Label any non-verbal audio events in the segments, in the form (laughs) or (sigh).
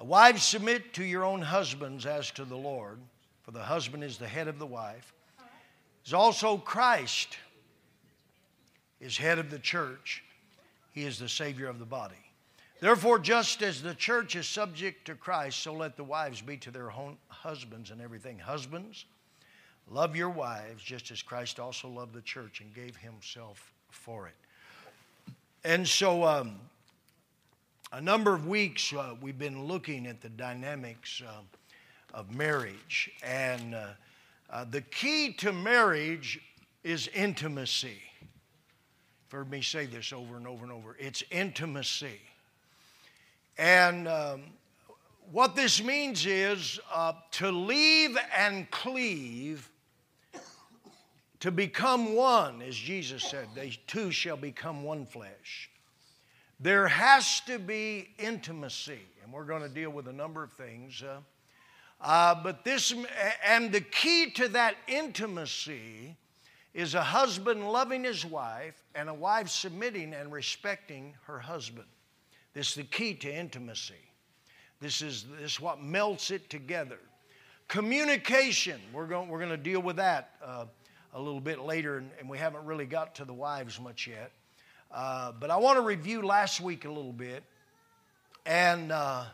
Wives, submit to your own husbands as to the Lord, for the husband is the head of the wife. Is also Christ is head of the church, he is the Savior of the body. Therefore, just as the church is subject to Christ, so let the wives be to their own husbands and everything. Husbands, love your wives just as Christ also loved the church and gave himself for it. And so, um, a number of weeks uh, we've been looking at the dynamics uh, of marriage. And uh, uh the key to marriage is intimacy. You've heard me say this over and over and over it's intimacy. And um, what this means is uh, to leave and cleave, to become one, as Jesus said, they two shall become one flesh. There has to be intimacy, and we're going to deal with a number of things. Uh, uh, but this, and the key to that intimacy is a husband loving his wife and a wife submitting and respecting her husband. This is the key to intimacy. This is, this is what melts it together. Communication, we're going, we're going to deal with that uh, a little bit later, and, and, we haven't really got to the wives much yet. Uh, but I want to review last week a little bit. And uh,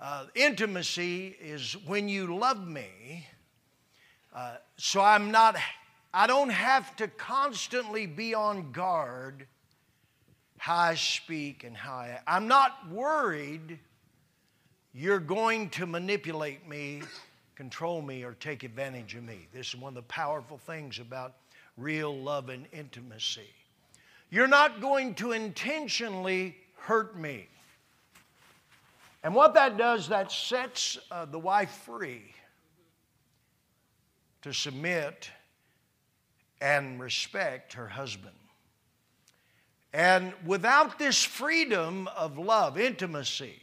uh intimacy is when you love me, uh, so I'm not, I don't have to constantly be on guard how I speak and how I. I'm not worried you're going to manipulate me, control me, or take advantage of me. This is one of the powerful things about real love and intimacy. You're not going to intentionally hurt me. And what that does, that sets uh, the wife free to submit and respect her husband. And without this freedom of love, intimacy,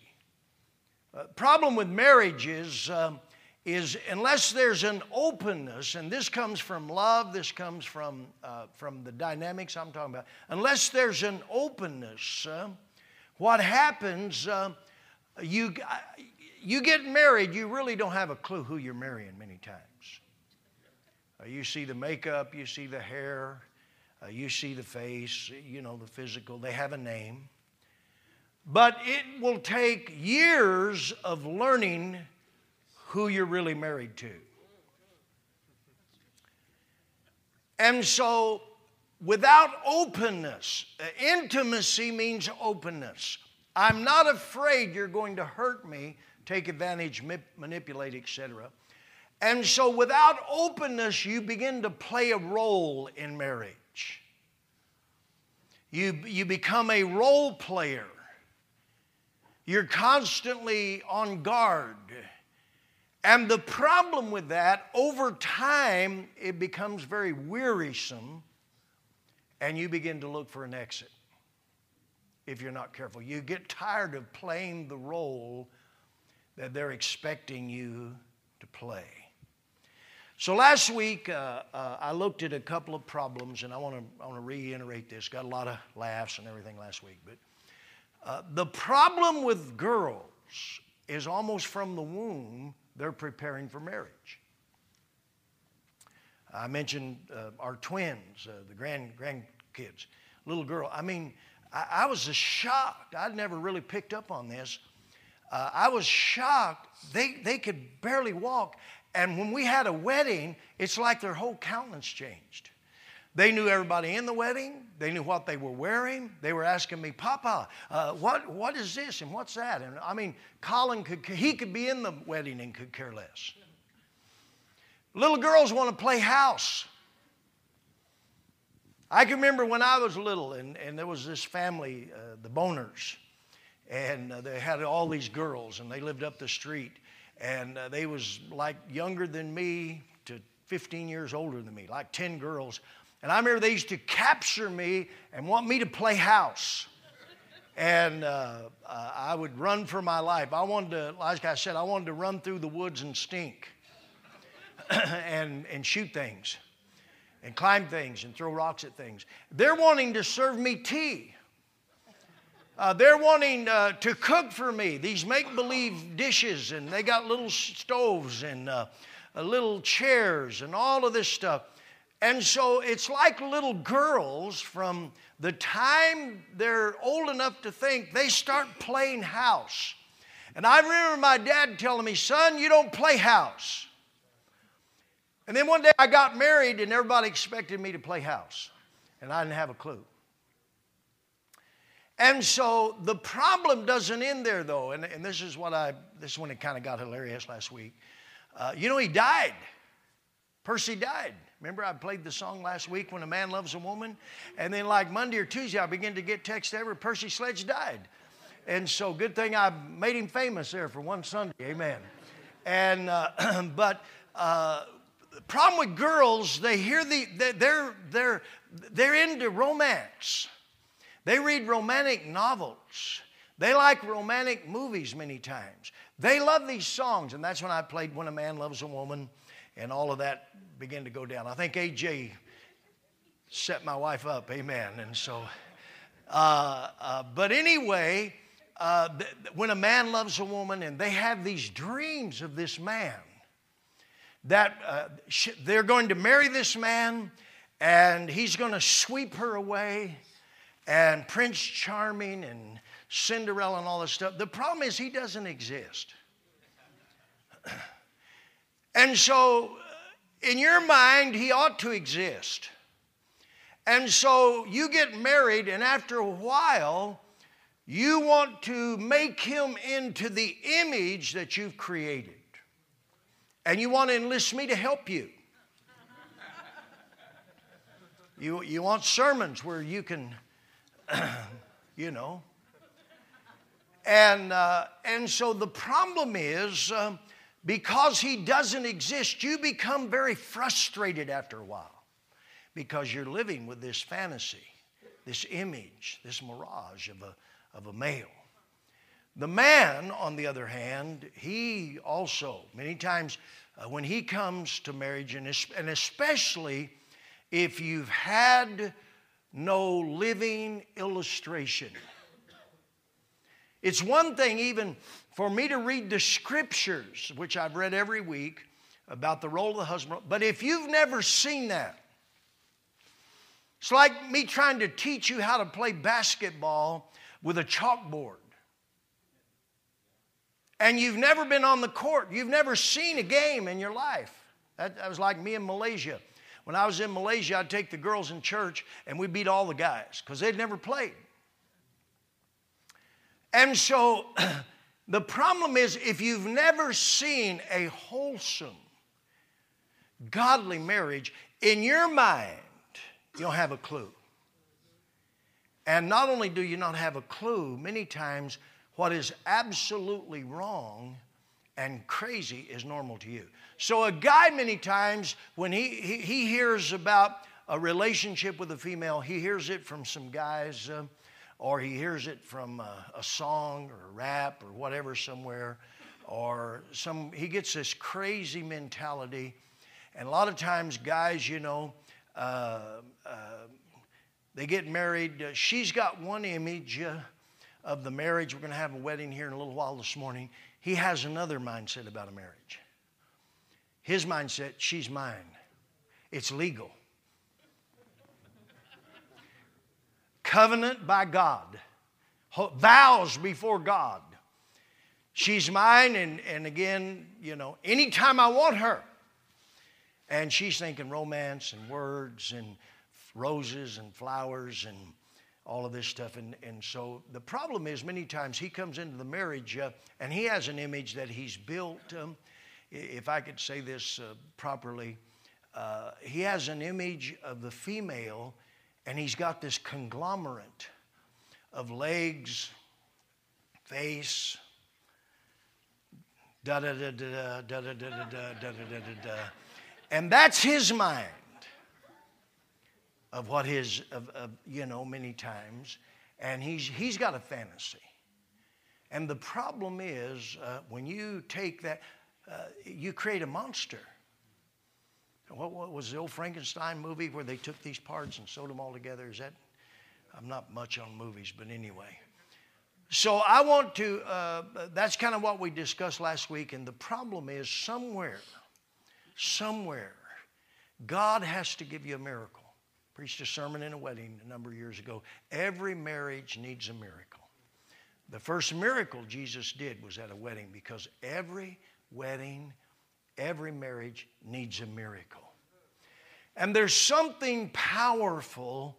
uh, problem with marriage is, um, is unless there's an openness, and this comes from love, this comes from, uh, from the dynamics I'm talking about, unless there's an openness, uh, what happens, uh, you, you get married, you really don't have a clue who you're marrying many times. Uh, you see the makeup, you see the hair, uh, you see the face, you know, the physical, they have a name. But it will take years of learning who you're really married to. And so, without openness, uh, intimacy means openness. I'm not afraid you're going to hurt me, take advantage, manipulate, etc. And so, without openness, you begin to play a role in marriage. You, you become a role player. You're constantly on guard. And the problem with that, over time, it becomes very wearisome, and you begin to look for an exit if you're not careful. You get tired of playing the role that they're expecting you to play. So last week, uh, uh, I looked at a couple of problems, and I want to reiterate this. Got a lot of laughs and everything last week, but uh, the problem with girls is almost from the womb they're preparing for marriage. I mentioned uh, our twins, uh, the grand grandkids, little girl. I mean, I, I was shocked. I'd never really picked up on this. Uh, I was shocked. They, they could barely walk. And when we had a wedding, it's like their whole countenance changed. They knew everybody in the wedding. They knew what they were wearing. They were asking me, Papa, uh, what, what is this and what's that? And I mean, Colin could, he could be in the wedding and could care less. Little girls want to play house. I can remember when I was little, and, and there was this family, uh, the Boners, and uh, they had all these girls, and they lived up the street and uh, they was like younger than me to 15 years older than me, like 10 girls. And I remember they used to capture me and want me to play house. And uh, uh, I would run for my life. I wanted to, like I said, I wanted to run through the woods and stink (clears throat) and, and shoot things and climb things and throw rocks at things. They're wanting to serve me tea. Uh, they're wanting uh, to cook for me these make believe dishes, and they got little stoves and uh, uh, little chairs and all of this stuff. And so it's like little girls from the time they're old enough to think, they start playing house. And I remember my dad telling me, son, you don't play house. And then one day I got married and everybody expected me to play house. And I didn't have a clue. And so the problem doesn't end there though. And, and this is what I, this is when it kind of got hilarious last week. Uh, you know, he died. Percy died. Remember, I played the song last week when a man loves a woman? And then, like Monday or Tuesday, I began to get texts ever Percy Sledge died. And so, good thing I made him famous there for one Sunday. Amen. And, uh, (clears throat) but, uh, the problem with girls, they hear the, they're, they're, they're into romance. They read romantic novels. They like romantic movies many times. They love these songs, and that's when I played When a Man Loves a Woman, and all of that began to go down. I think AJ set my wife up, amen. And so, uh, uh, but anyway, uh, th- when a man loves a woman and they have these dreams of this man, that uh, sh- they're going to marry this man and he's going to sweep her away, and Prince Charming and Cinderella and all this stuff. The problem is, he doesn't exist. (clears throat) And so, in your mind, he ought to exist. And so, you get married, and after a while, you want to make him into the image that you've created. And you want to enlist me to help you. (laughs) You, you want sermons where you can, (clears throat) you know. And, uh, and so the problem is uh, because he doesn't exist, you become very frustrated after a while because you're living with this fantasy, this image, this mirage of a, of a male. The man, on the other hand, he also, many times uh, when he comes to marriage, and, and especially if you've had no living illustration. It's one thing, even for me to read the scriptures, which I've read every week about the role of the husband, but if you've never seen that, it's like me trying to teach you how to play basketball with a chalkboard. And you've never been on the court, you've never seen a game in your life. That, that was like me in Malaysia. When I was in Malaysia, I'd take the girls in church and we beat all the guys because they'd never played. And so (clears throat) the problem is if you've never seen a wholesome, godly marriage, in your mind, you don't have a clue. And not only do you not have a clue, many times what is absolutely wrong and crazy is normal to you. So, a guy, many times, when he, he, he hears about a relationship with a female, he hears it from some guys, uh, or he hears it from a, a song or a rap or whatever somewhere, or some, he gets this crazy mentality. And a lot of times, guys, you know, uh, uh, they get married. Uh, she's got one image uh, of the marriage. We're going to have a wedding here in a little while this morning. He has another mindset about a marriage. His mindset, she's mine. It's legal. Covenant by God, vows before God. She's mine, and, and again, you know, anytime I want her. And she's thinking romance and words and roses and flowers and all of this stuff. And, and so the problem is, many times he comes into the marriage uh, and he has an image that he's built. Um, if I could say this uh, properly, uh, he has an image of the female and he's got this conglomerate of legs, face, da da da da da da da da da da da da. And that's his mind of what his, of, of, you know, many times. And he's, he's got a fantasy. And the problem is uh, when you take that, uh, you create a monster. What, what, was the old Frankenstein movie where they took these parts and sewed them all together? Is that? I'm not much on movies, but anyway. So I want to, uh, that's kind of what we discussed last week. And the problem is somewhere, somewhere, God has to give you a miracle. Preached a sermon in a wedding a number of years ago. Every marriage needs a miracle. The first miracle Jesus did was at a wedding because every wedding, every marriage needs a miracle. And there's something powerful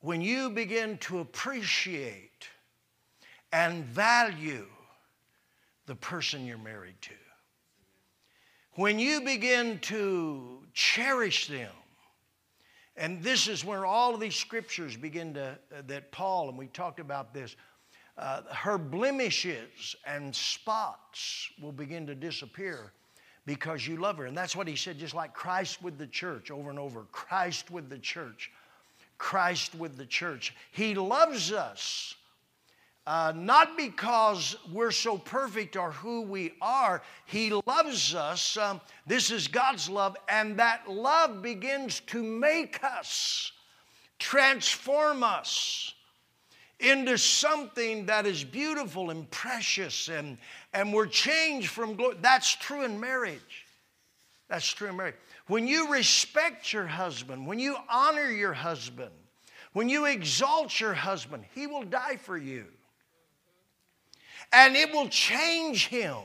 when you begin to appreciate and value the person you're married to. When you begin to cherish them, and this is where all of these scriptures begin to, uh, that Paul, and we talked about this, uh, her blemishes and spots will begin to disappear because you love her. And that's what he said, just like Christ with the church over and over Christ with the church. Christ with the church. He loves us. Uh, not because we're so perfect or who we are. He loves us. Um, this is God's love, and that love begins to make us, transform us into something that is beautiful and precious, and, and we're changed from glory. That's true in marriage. That's true in marriage. When you respect your husband, when you honor your husband, when you exalt your husband, he will die for you. And it will change him.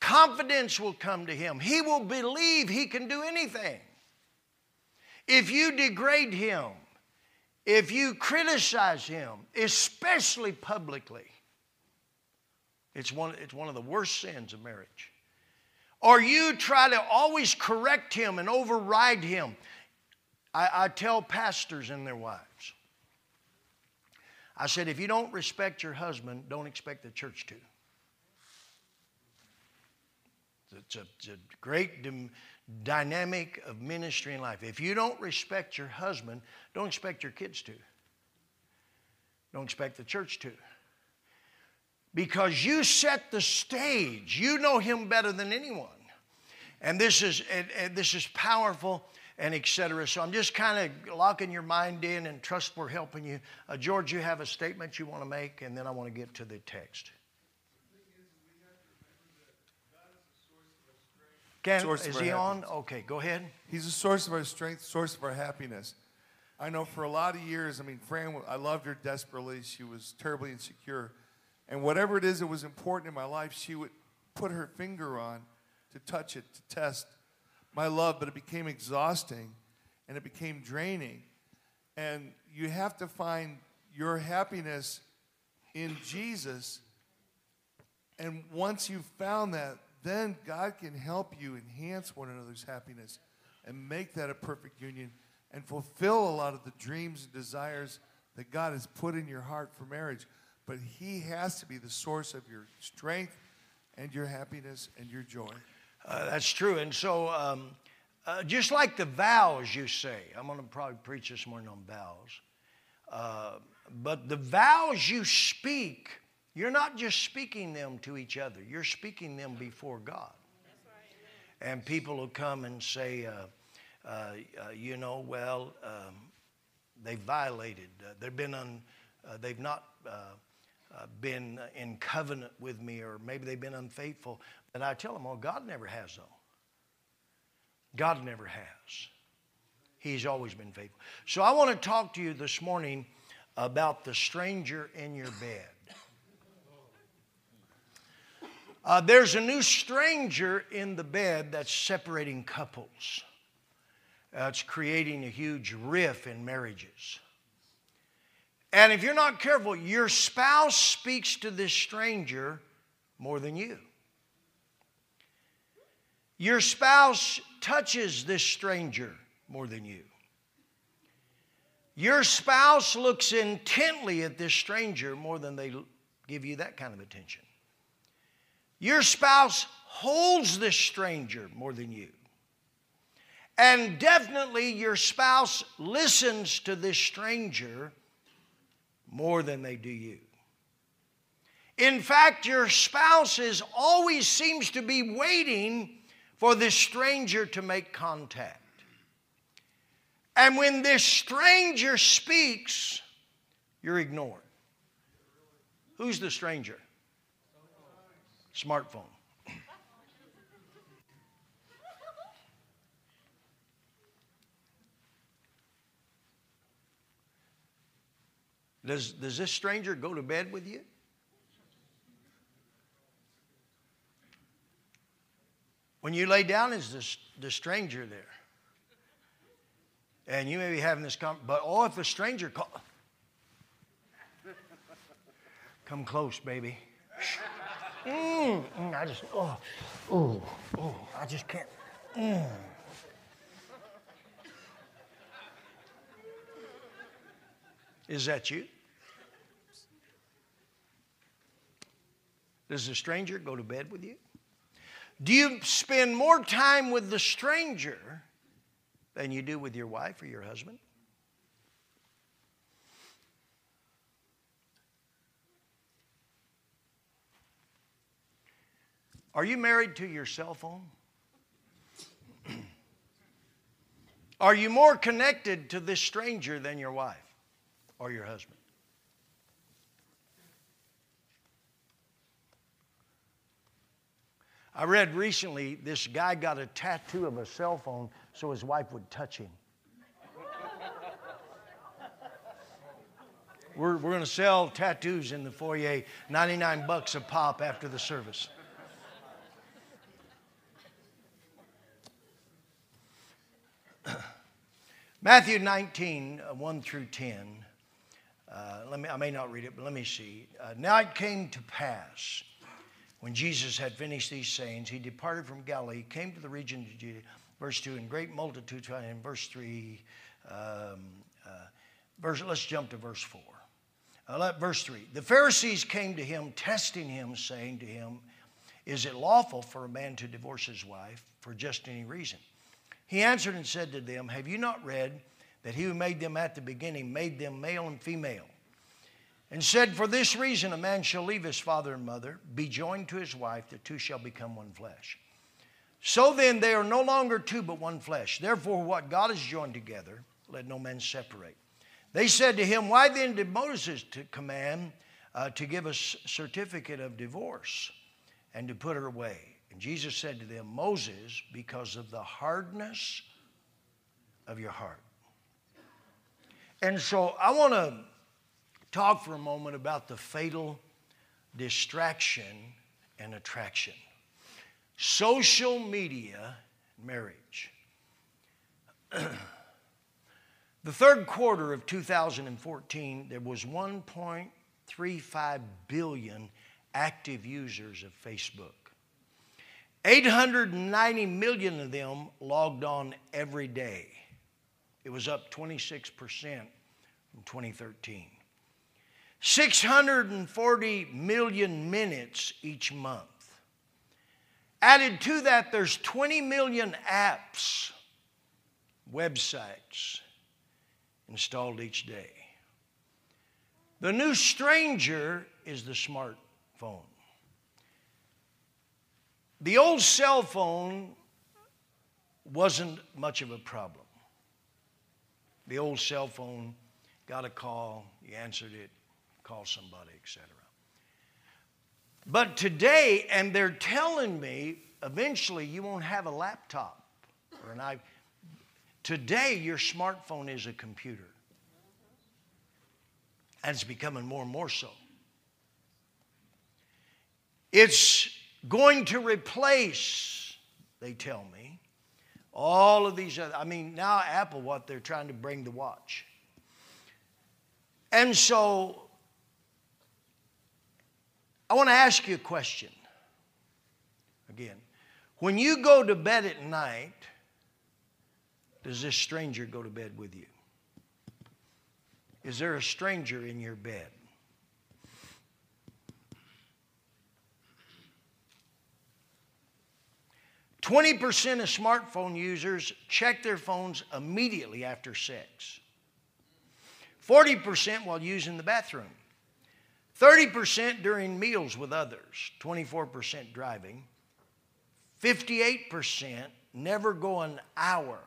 Confidence will come to him. He will believe he can do anything. If you degrade him, if you criticize him, especially publicly, it's one, it's one of the worst sins of marriage or you try to always correct him and override him. I, I, tell pastors and their wives, I said, if you don't respect your husband, don't expect the church to. It's a, it's a great dynamic of ministry in life. If you don't respect your husband, don't expect your kids to. Don't expect the church to because you set the stage. You know him better than anyone. And this is, and, and this is powerful and etc. So I'm just kind of locking your mind in and trust we're helping you. Uh, George, you have a statement you want to make, and then I want to get to the text. Can, is he on? Okay, go ahead. He's a source of our strength, source of our happiness. I know for a lot of years, I mean, Fran, I loved her desperately. She was terribly insecure. And whatever it is that was important in my life, she would put her finger on to touch it, to test my love, but it became exhausting and it became draining. And you have to find your happiness in Jesus. And once you've found that, then God can help you enhance one another's happiness and make that a perfect union and fulfill a lot of the dreams and desires that God has put in your heart for marriage but He has to be the source of your strength and your happiness and your joy. Uh, that's true. And so, um, uh, just like the vows you say, I'm going to probably preach this morning on vows. Uh, but the vows you speak, you're not just speaking them to each other, you're speaking them before God. and people will come and say, uh, uh, uh, you know, well, um, they violated, they've been on, they've not uh, been in covenant with me, or maybe they've been unfaithful, and I tell them, oh, God never has, though. God never has. He's always been faithful. So I want to talk to you this morning about the stranger in your bed. Uh, there's a new stranger in the bed that's separating couples. Uh, it's creating a huge rift in marriages. And if you're not careful, your spouse speaks to this stranger more than you. Your spouse touches this stranger more than you. Your spouse looks intently at this stranger more than they give you that kind of attention. Your spouse holds this stranger more than you. And definitely your spouse listens to this stranger more than they do you. In fact, your spouse is always seems to be waiting for this stranger to make contact. And when this stranger speaks, you're ignored. Who's the stranger? Smartphone. Does, does this stranger go to bed with you? When you lay down, is this, the stranger there? And you may be having this conversation, but oh, if a stranger call, (laughs) come close, baby. Mm, mm, I just, oh, oh, oh, I just can't. Mm. Is that you? Does the stranger go to bed with you? Do you spend more time with the stranger than you do with your wife or your husband? Are you married to your cell phone? (clears throat) Are you more connected to this stranger than your wife or your husband? I read recently this guy got a tattoo of a cell phone so his wife would touch him. We're, we're going to sell tattoos in the foyer, 99 bucks a pop after the service. Matthew 19, uh, 1 through 10. Uh, let me, I may not read it, but let me see. Uh, now it came to pass when Jesus had finished these sayings, he departed from Galilee, came to the region of Judea. Verse 2, and great multitudes, in verse 3, um, uh, verse, let's jump to verse 4. Uh, let, verse 3 The Pharisees came to him, testing him, saying to him, Is it lawful for a man to divorce his wife for just any reason? He answered and said to them, Have you not read that he who made them at the beginning made them male and female? and said, For this reason, a man shall leave his father and mother, be joined to his wife, the two shall become one flesh. So then, they are no longer two, but one flesh. Therefore, what God has joined together, let no man separate. They said to him, Why then did Moses to command uh, to give a certificate of divorce and to put her away? And Jesus said to them, Moses, because of the hardness of your heart. And so I want to talk for a moment about the fatal distraction and attraction. Social media marriage. (clears throat) the third quarter of 2014, there was 1.35 billion active users of Facebook. 890 million of them logged on every day. It was up 26% from 2013. 640 million minutes each month. Added to that, there's 20 million apps, websites installed each day. The new stranger is the smartphone. The old cell phone wasn't much of a problem. The old cell phone got a call, you answered it, call somebody, etc. But today, and they're telling me eventually you won't have a laptop or an iPad. Today, your smartphone is a computer. And it's becoming more and more so. It's going to replace, they tell me, all of these other. I mean, now Apple, what they're trying to bring the watch. And so I want to ask you a question. Again, when you go to bed at night, does this stranger go to bed with you? Is there a stranger in your bed? Twenty percent of smartphone users check their phones immediately after sex. Forty percent while using the bathroom. 30% during meals with others, 24% driving, 58% never go an hour,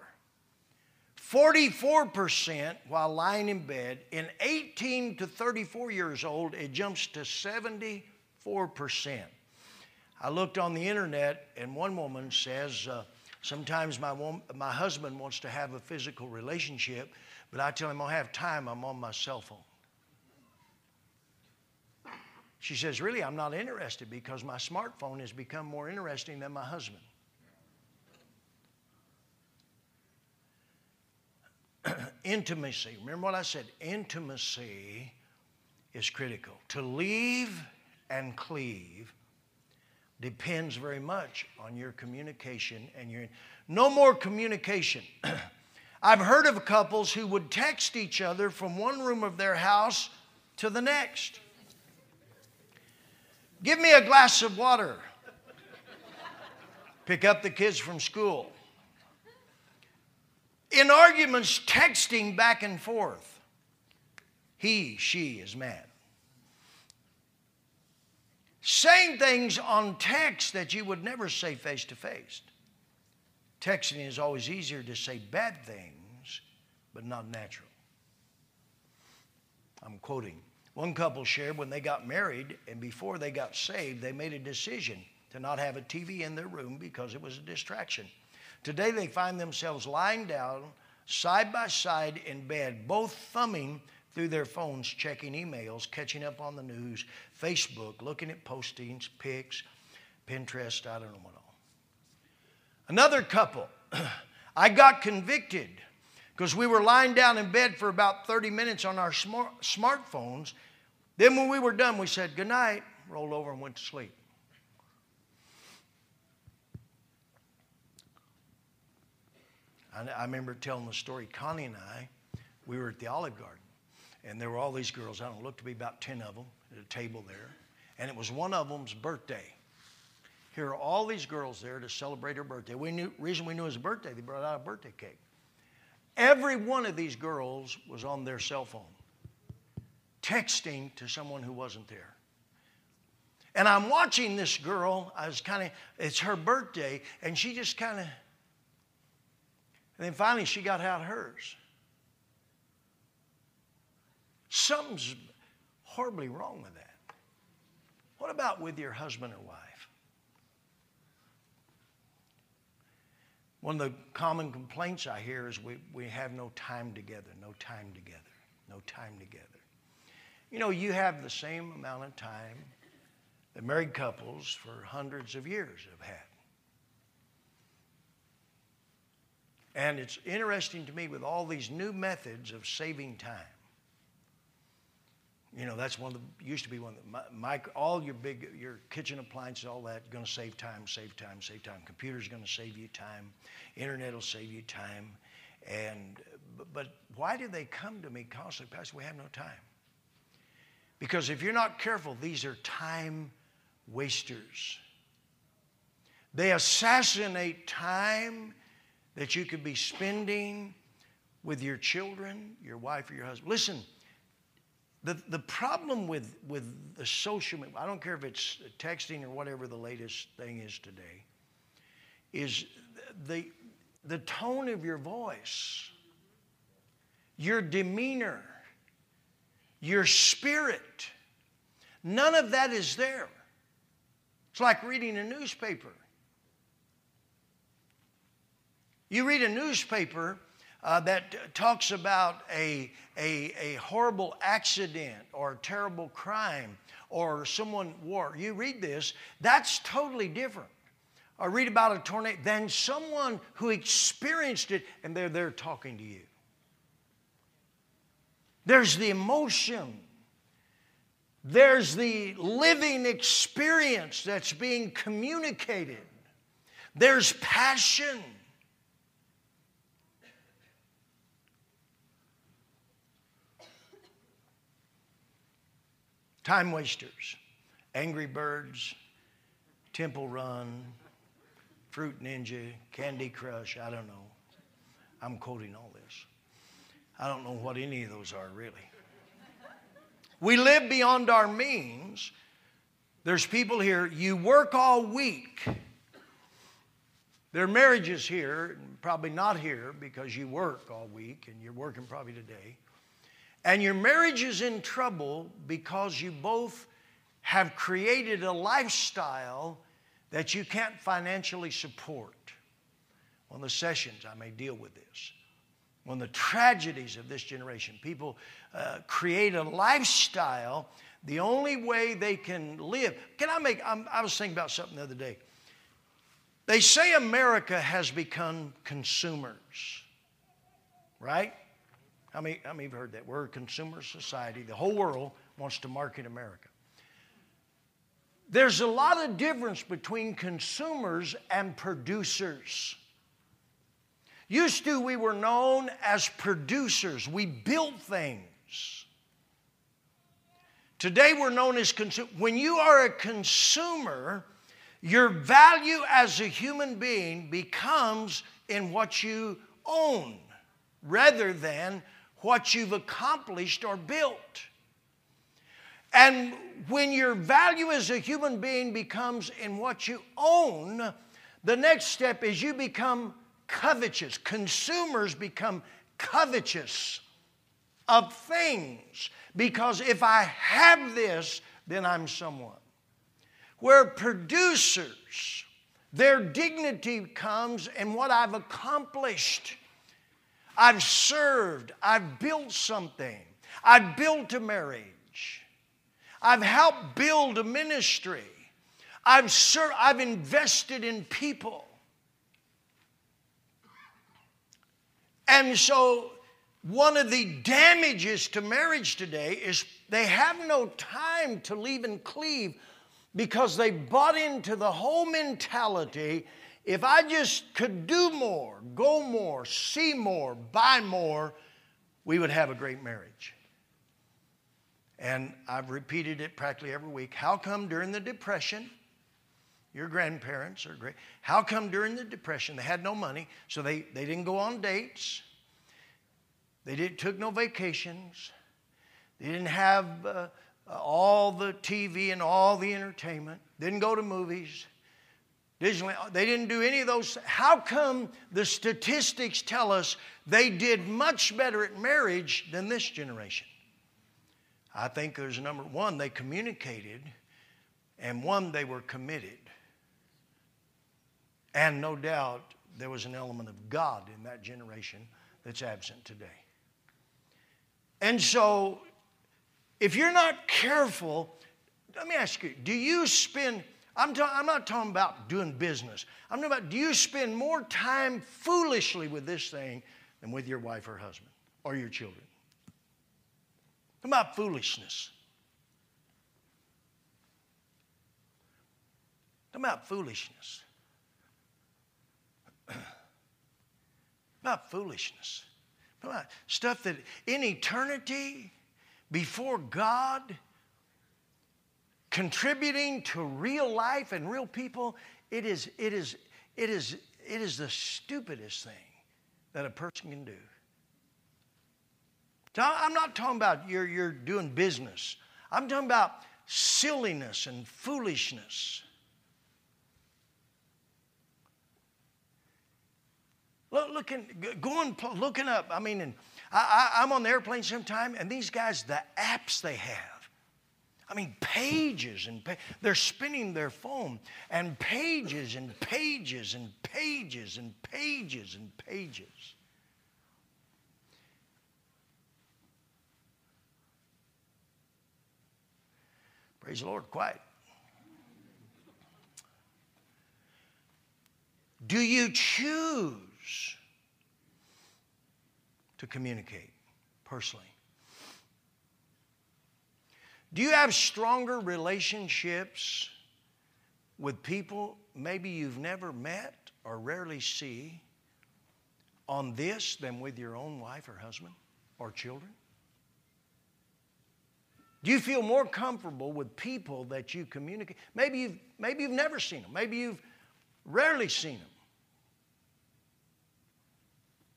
44% while lying in bed. In 18 to 34 years old, it jumps to 74%. I looked on the internet, and one woman says, uh, Sometimes my, my husband wants to have a physical relationship, but I tell him I'll have time, I'm on my cell phone. She says, Really, I'm not interested because my smartphone has become more interesting than my husband. (clears throat) Intimacy. Remember what I said? Intimacy is critical. To leave and cleave depends very much on your communication and your no more communication. (clears throat) I've heard of couples who would text each other from one room of their house to the next. Give me a glass of water. Pick up the kids from school. In arguments, texting back and forth. He, she is mad. Saying things on text that you would never say face to face. Texting is always easier to say bad things, but not natural. I'm quoting one couple shared when they got married and before they got saved, they made a decision to not have a TV in their room because it was a distraction. Today they find themselves lying down side by side in bed, both thumbing through their phones, checking emails, catching up on the news, Facebook, looking at postings, pics, Pinterest, I don't know what all. Another couple, (clears throat) I got convicted because we were lying down in bed for about 30 minutes on our smart, smartphones. Then, when we were done, we said good night, rolled over, and went to sleep. I, I remember telling the story, Connie and I, we were at the Olive Garden, and there were all these girls. I don't know, looked to be about 10 of them at a table there. And it was one of them's birthday. Here are all these girls there to celebrate her birthday. We knew reason we knew it was a birthday, they brought out a birthday cake. Every one of these girls was on their cell phone, texting to someone who wasn't there. And I'm watching this girl. I was kind of, it's her birthday, and she just kind of, and then finally she got out hers. Something's horribly wrong with that. What about with your husband or wife? One of the common complaints I hear is we, we have no time together, no time together, no time together. You know, you have the same amount of time that married couples for hundreds of years have had. And it's interesting to me with all these new methods of saving time. You know, that's one of the, used to be one of the, all your big, your kitchen appliances, all that, going to save time, save time, save time. Computer's going to save you time. Internet will save you time. And, but why do they come to me constantly? Pastor, we have no time. Because if you're not careful, these are time wasters. They assassinate time that you could be spending with your children, your wife, or your husband. Listen, the, the problem with, with the social media, I don't care if it's texting or whatever the latest thing is today, is the, the tone of your voice, your demeanor, your spirit. None of that is there. It's like reading a newspaper. You read a newspaper uh, that talks about a, a, a horrible accident or a terrible crime or someone war. You read this, that's totally different. Or read about a tornado than someone who experienced it and they're there talking to you. There's the emotion. There's the living experience that's being communicated. There's passion. Time wasters, Angry Birds, Temple Run, Fruit Ninja, Candy Crush, I don't know. I'm quoting all this. I don't know what any of those are really. We live beyond our means. There's people here, you work all week There are marriages here, probably not here because you work all week and you're working probably today. And your marriage is in trouble because you both have created a lifestyle that you can't financially support. On the sessions, I may deal with this. Of the tragedies of this generation, people uh, create a lifestyle. The only way they can live. Can I make? I'm, I was thinking about something the other day. They say America has become consumers, right? How many, how many have heard that? We're a consumer society. The whole world wants to market America. There's a lot of difference between consumers and producers. Used to, we were known as producers, we built things. Today, we're known as consumers. When you are a consumer, your value as a human being becomes in what you own rather than what you've accomplished or built. And when your value as a human being becomes in what you own, the next step is you become covetous. Consumers become covetous of things because if I have this, then I'm someone where producers, their dignity comes in what I've accomplished. I've served, I've built something, I've built a marriage, I've helped build a ministry, I've, ser- I've invested in people. And so, one of the damages to marriage today is they have no time to leave and cleave because they bought into the whole mentality if I just could do more, go more, see more, buy more, we would have a great marriage. And I've repeated it practically every week. How come during the Depression, your grandparents are great, how come during the Depression they had no money, so they, they didn't go on dates, they didn't, took no vacations, they didn't have. Uh, uh, all the TV and all the entertainment, didn't go to movies. Disneyland, they didn't do any of those. How come the statistics tell us they did much better at marriage than this generation? I think there's number one, they communicated, and one, they were committed. And no doubt there was an element of God in that generation that's absent today. And so if you're not careful, let me ask you do you spend, I'm, ta- I'm not talking about doing business, I'm talking about do you spend more time foolishly with this thing than with your wife or husband or your children? about foolishness. about foolishness. (clears throat) about foolishness. About stuff that in eternity before God, contributing to real life and real people, it is, it is, it is, it is the stupidest thing that a person can do. I'm not talking about you're, you're doing business. I'm talking about silliness and foolishness. Look, looking, going, looking up. I mean, and I, am on the airplane sometime, and these guys, the apps they have. I mean, pages and pa- they're spinning their phone, and pages and pages and pages and pages and pages. Praise the Lord, quiet. Do you choose to communicate personally? Do you have stronger relationships with people maybe you've never met or rarely see on this than with your own wife or husband or children? Do you feel more comfortable with people that you communicate? Maybe you've, maybe you've never seen them. Maybe you've rarely seen them.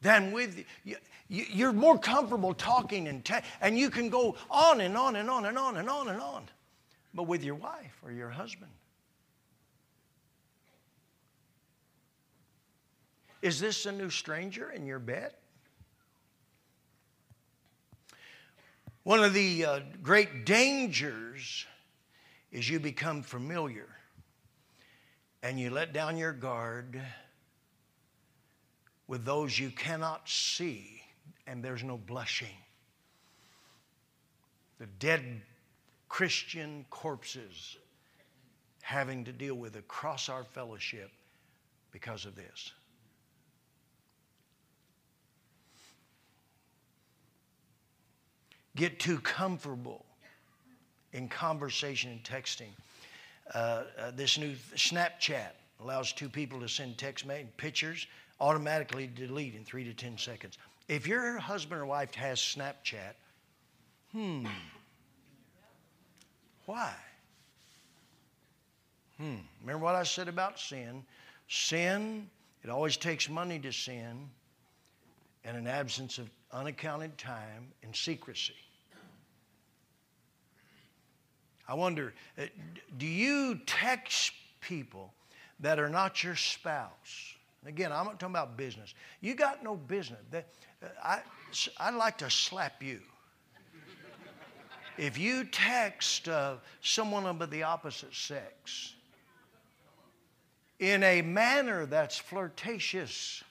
Than with you. You're more comfortable talking and, ta- and you can go on and on and on and on and on and on. But with your wife or your husband, Is this a new stranger in your bed? One of the uh, great dangers is you become familiar and you let down your guard with those you cannot see, and there's no blushing. The dead Christian corpses having to deal with across our fellowship because of this. Get too comfortable in conversation and texting. Uh, uh, this new Snapchat allows two people to send text pictures automatically delete in three to ten seconds. If your husband or wife has Snapchat, hmm, why? Hmm. Remember what I said about sin? Sin, it always takes money to sin, and an absence of unaccounted time and secrecy. I wonder, uh, do you text people that are not your spouse? Again, I'm not talking about business. You got no business. Uh, I, I'd like to slap you. If you text uh, someone of the opposite sex in a manner that's flirtatious,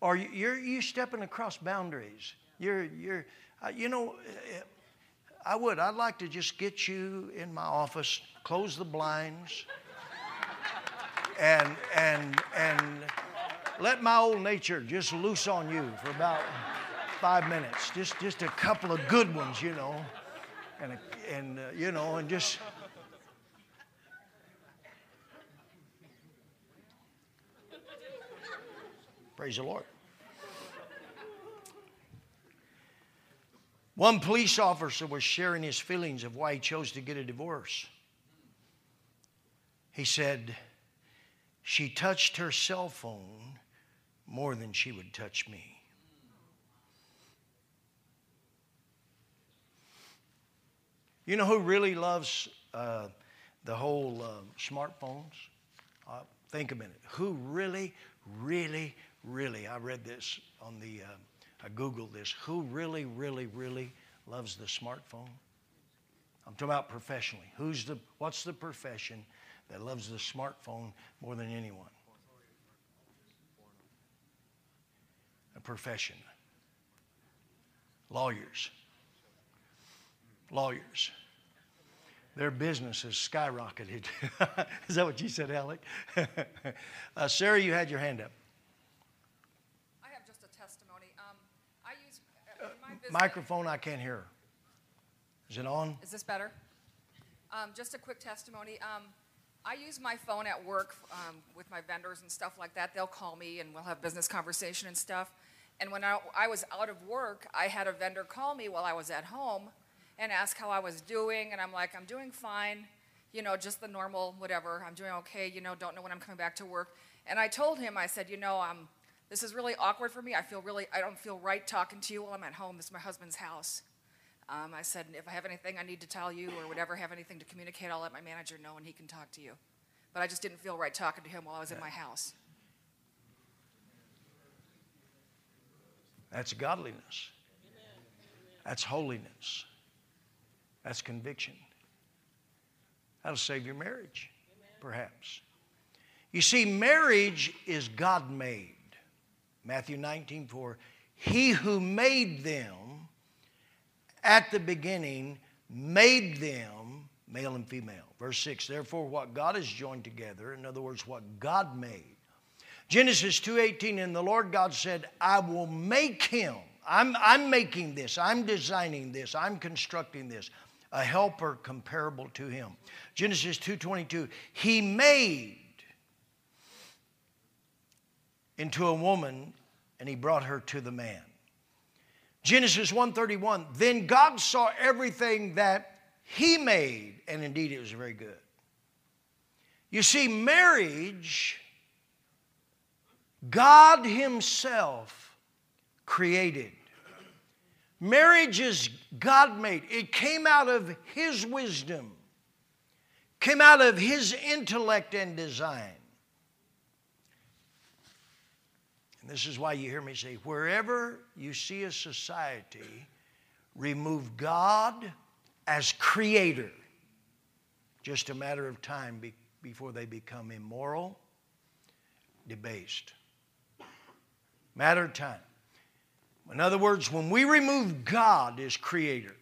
or you're you stepping across boundaries, you're you're uh, you know. I would. I'd like to just get you in my office, close the blinds, and and and let my old nature just loose on you for about five minutes. Just just a couple of good ones, you know, and a, and uh, you know, and just. Praise the Lord. One police officer was sharing his feelings of why he chose to get a divorce. He said, She touched her cell phone more than she would touch me. You know who really loves uh, the whole uh, smartphones? Uh, think a minute. Who really, really, really, I read this on the uh, I Googled this. Who really, really, really loves the smartphone? I'm talking about professionally. Who's the, what's the profession that loves the smartphone more than anyone? A profession. Lawyers. Lawyers. Their business has skyrocketed. (laughs) Is that what you said, Alec? (laughs) uh, Sarah, you had your hand up. Microphone, I can't hear. Is it on? Is this better? Um, just a quick testimony. Um, I use my phone at work um, with my vendors and stuff like that. They'll call me and we'll have business conversation and stuff. And when I, I was out of work, I had a vendor call me while I was at home and ask how I was doing. And I'm like, I'm doing fine, you know, just the normal, whatever. I'm doing okay, you know, don't know when I'm coming back to work. And I told him, I said, you know, I'm this is really awkward for me. I feel really, I don't feel right talking to you while I'm at home. This is my husband's house. Um, I said, if I have anything I need to tell you or whatever, have anything to communicate, I'll let my manager know and he can talk to you. But I just didn't feel right talking to him while I was in my house. That's godliness. That's holiness. That's conviction. That'll save your marriage, perhaps. You see, marriage is God made. Matthew 19, 4. He who made them at the beginning made them male and female. Verse 6. Therefore, what God has joined together, in other words, what God made. Genesis 2:18, and the Lord God said, I will make him. I'm, I'm making this, I'm designing this, I'm constructing this, a helper comparable to him. Genesis 2:22, he made into a woman and he brought her to the man. Genesis 1:31 Then God saw everything that he made and indeed it was very good. You see marriage God himself created. Marriage is God made. It came out of his wisdom. Came out of his intellect and design. And this is why you hear me say wherever you see a society remove God as creator, just a matter of time be, before they become immoral, debased. Matter of time. In other words, when we remove God as creator,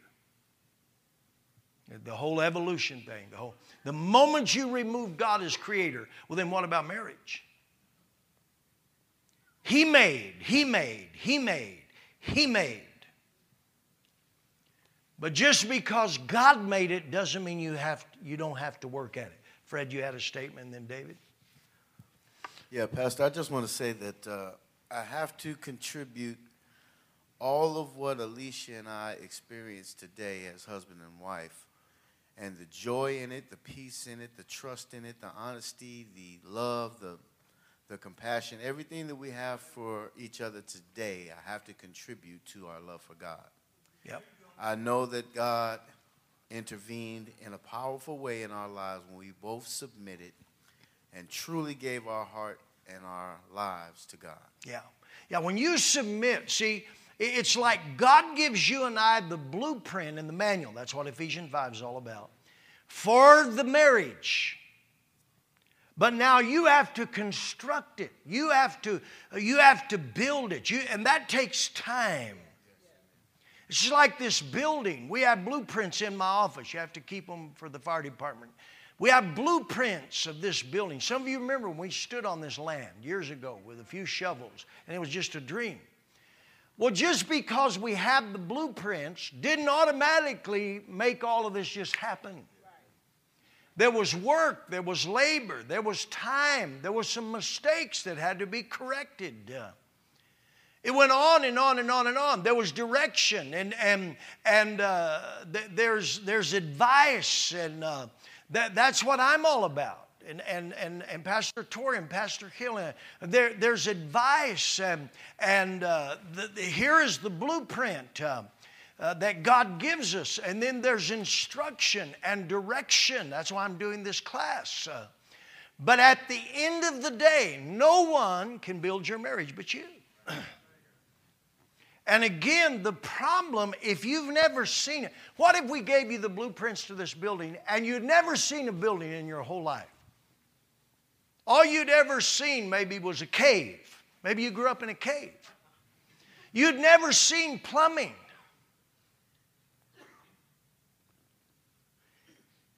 the whole evolution thing, the whole the moment you remove God as creator, well then what about marriage? He made, he made, he made, he made. But just because God made it doesn't mean you have you don't have to work at it. Fred, you had a statement, then David. Yeah, Pastor, I just want to say that uh, I have to contribute all of what Alicia and I experienced today as husband and wife, and the joy in it, the peace in it, the trust in it, the honesty, the love, the the compassion, everything that we have for each other today, I have to contribute to our love for God. Yep. I know that God intervened in a powerful way in our lives when we both submitted and truly gave our heart and our lives to God. Yeah. Yeah, when you submit, see, it's like God gives you and I the blueprint and the manual. That's what Ephesians 5 is all about. For the marriage. But now you have to construct it. You have to, you have to build it. You, and that takes time. It's just like this building. We have blueprints in my office. You have to keep them for the fire department. We have blueprints of this building. Some of you remember when we stood on this land years ago with a few shovels, and it was just a dream. Well, just because we have the blueprints didn't automatically make all of this just happen. There was work, there was labor, there was time, there were some mistakes that had to be corrected. It went on and on and on and on. There was direction and and and uh, th- there's there's advice and uh, that, that's what I'm all about. And, and, and, and Pastor Tori and Pastor Hill, uh, there, there's advice, and, and uh, the, the, here is the blueprint. Uh, that God gives us. And then there's instruction and direction. That's why I'm doing this class. Uh, but at the end of the day, no one can build your marriage but you. (clears throat) and again, the problem, if you've never seen it, what if we gave you the blueprints to this building and you'd never seen a building in your whole life? All you'd ever seen maybe was a cave. Maybe you grew up in a cave. You'd never seen plumbing.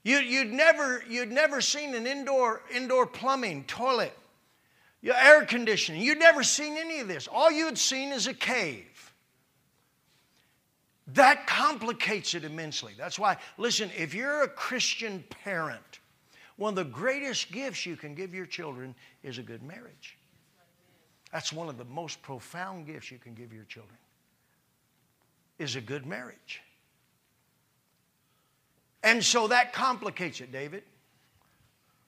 You, would never, you'd never seen an indoor, indoor plumbing, toilet, your air conditioning. You'd never seen any of this. All you'd seen is a cave. That complicates it immensely. That's why, listen, if you're a Christian parent, one of the greatest gifts you can give your children is a good marriage. That's one of the most profound gifts you can give your children is a good marriage. And so that complicates it, David.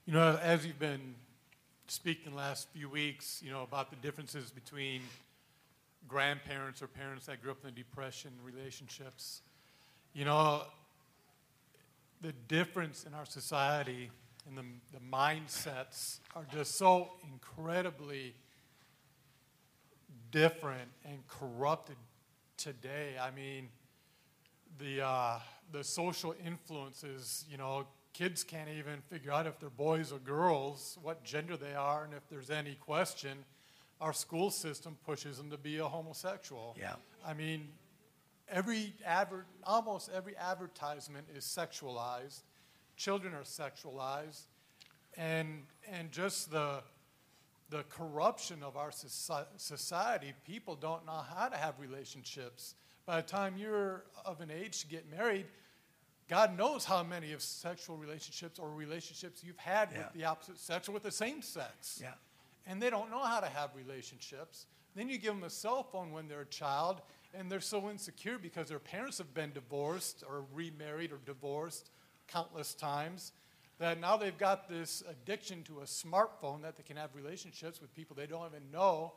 You know, as you've been speaking the last few weeks, you know, about the differences between grandparents or parents that grew up in the Depression relationships, you know, the difference in our society and the, the mindsets are just so incredibly different and corrupted today. I mean, the, uh, the social influences, you know, kids can't even figure out if they're boys or girls, what gender they are, and if there's any question, our school system pushes them to be a homosexual. Yeah. I mean, every advert, almost every advertisement is sexualized. Children are sexualized, and and just the the corruption of our society. People don't know how to have relationships by the time you're of an age to get married, God knows how many of sexual relationships or relationships you've had yeah. with the opposite sex or with the same sex. Yeah. And they don't know how to have relationships. Then you give them a cell phone when they're a child, and they're so insecure because their parents have been divorced or remarried or divorced countless times that now they've got this addiction to a smartphone that they can have relationships with people they don't even know,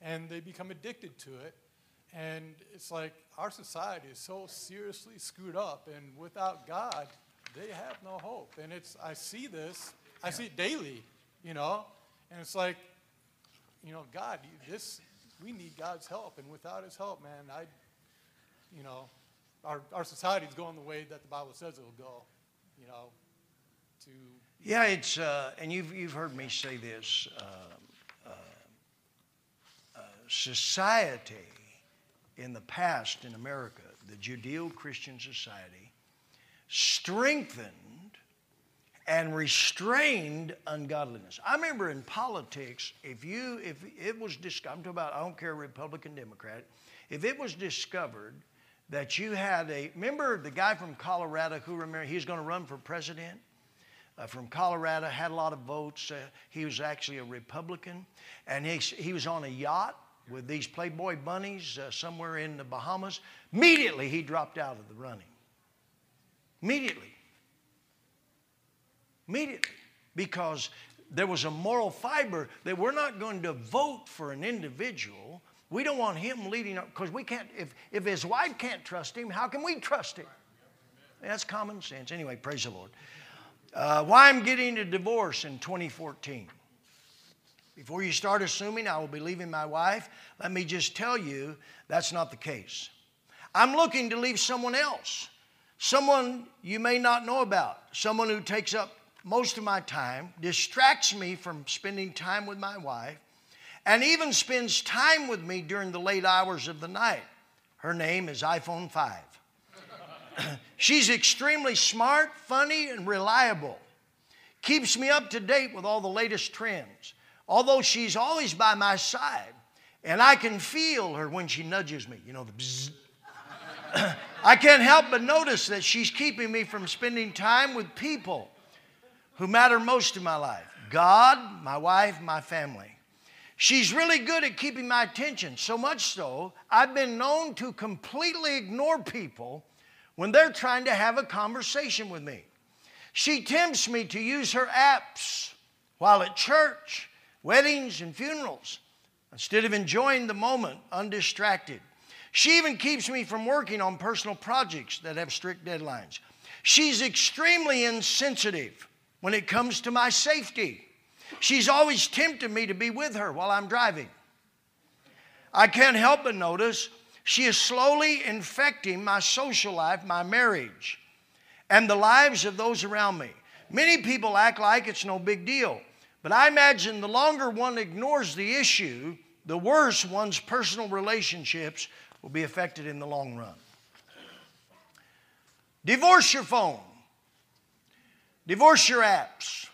and they become addicted to it. And it's like our society is so seriously screwed up, and without God, they have no hope. And it's I see this, I see it daily, you know, and it's like, you know, God, this we need God's help, and without His help, man, I, you know, our our society's going the way that the Bible says it'll go. You know, to Yeah, it's, uh, and you've, you've heard me say this. Uh, uh, uh, society in the past in America, the Judeo Christian society, strengthened and restrained ungodliness. I remember in politics, if you, if it was, discovered, about, I don't care, Republican, Democrat, if it was discovered that you had a, remember the guy from Colorado who remember, he's going to run for president? uh, from Colorado, had a lot of votes. Uh, he was actually a Republican, and he, he was on a yacht with these Playboy bunnies uh, somewhere in the Bahamas. Immediately, he dropped out of the running. Immediately. Immediately. Because there was a moral fiber that we're not going to vote for an individual. We don't want him leading up, because we can't, if, if his wife can't trust him, how can we trust him? That's common sense. Anyway, praise the Lord. Uh, why I'm getting a divorce in 2014. Before you start assuming I will be leaving my wife, let me just tell you that's not the case. I'm looking to leave someone else, someone you may not know about, someone who takes up most of my time, distracts me from spending time with my wife, and even spends time with me during the late hours of the night. Her name is iPhone 5. (clears throat) She's extremely smart, funny, and reliable. Keeps me up to date with all the latest trends. Although she's always by my side, and I can feel her when she nudges me, you know, the bzzz. (clears throat) I can't help but notice that she's keeping me from spending time with people who matter most in my life God, my wife, my family. She's really good at keeping my attention, so much so, I've been known to completely ignore people when they're trying to have a conversation with me. She tempts me to use her apps while at church, weddings, and funerals instead of enjoying the moment undistracted. She even keeps me from working on personal projects that have strict deadlines. She's extremely insensitive when it comes to my safety. She's always tempted me to be with her while I'm driving. I can't help but notice she is slowly infecting my social life, my marriage, and the lives of those around me. Many people act like it's no big deal, but I imagine the longer one ignores the issue, the worse one's personal relationships will be affected in the long run. Divorce your phone, divorce your apps,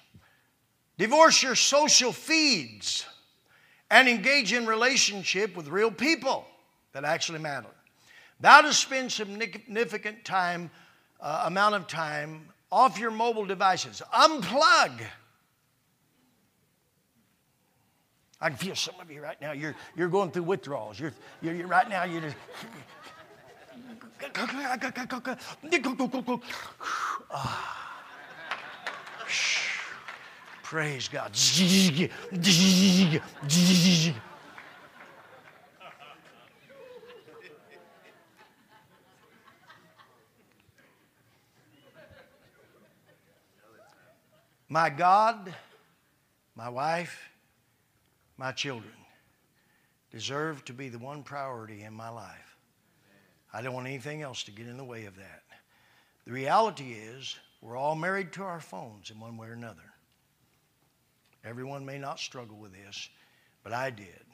divorce your social feeds, and engage in relationship with real people that actually matter. Thou to spend some significant time, uh, amount of time off your mobile devices. Unplug. I can feel some of you right now. You're, you're going through withdrawals. You're, you're, you're right now. You're just. Ah. (sighs) Praise God. My God, my wife, my children deserve to be the one priority in my life. I don't want anything else to get in the way of that. The reality is, we're all married to our phones in one way or another. Everyone may not struggle with this, but I did.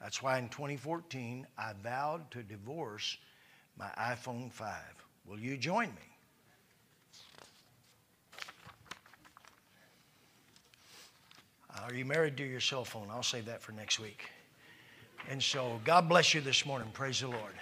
That's why in 2014, I vowed to divorce my iPhone 5. Will you join me? Are you married to your cell phone? I'll save that for next week. And so, God bless you this morning. Praise the Lord.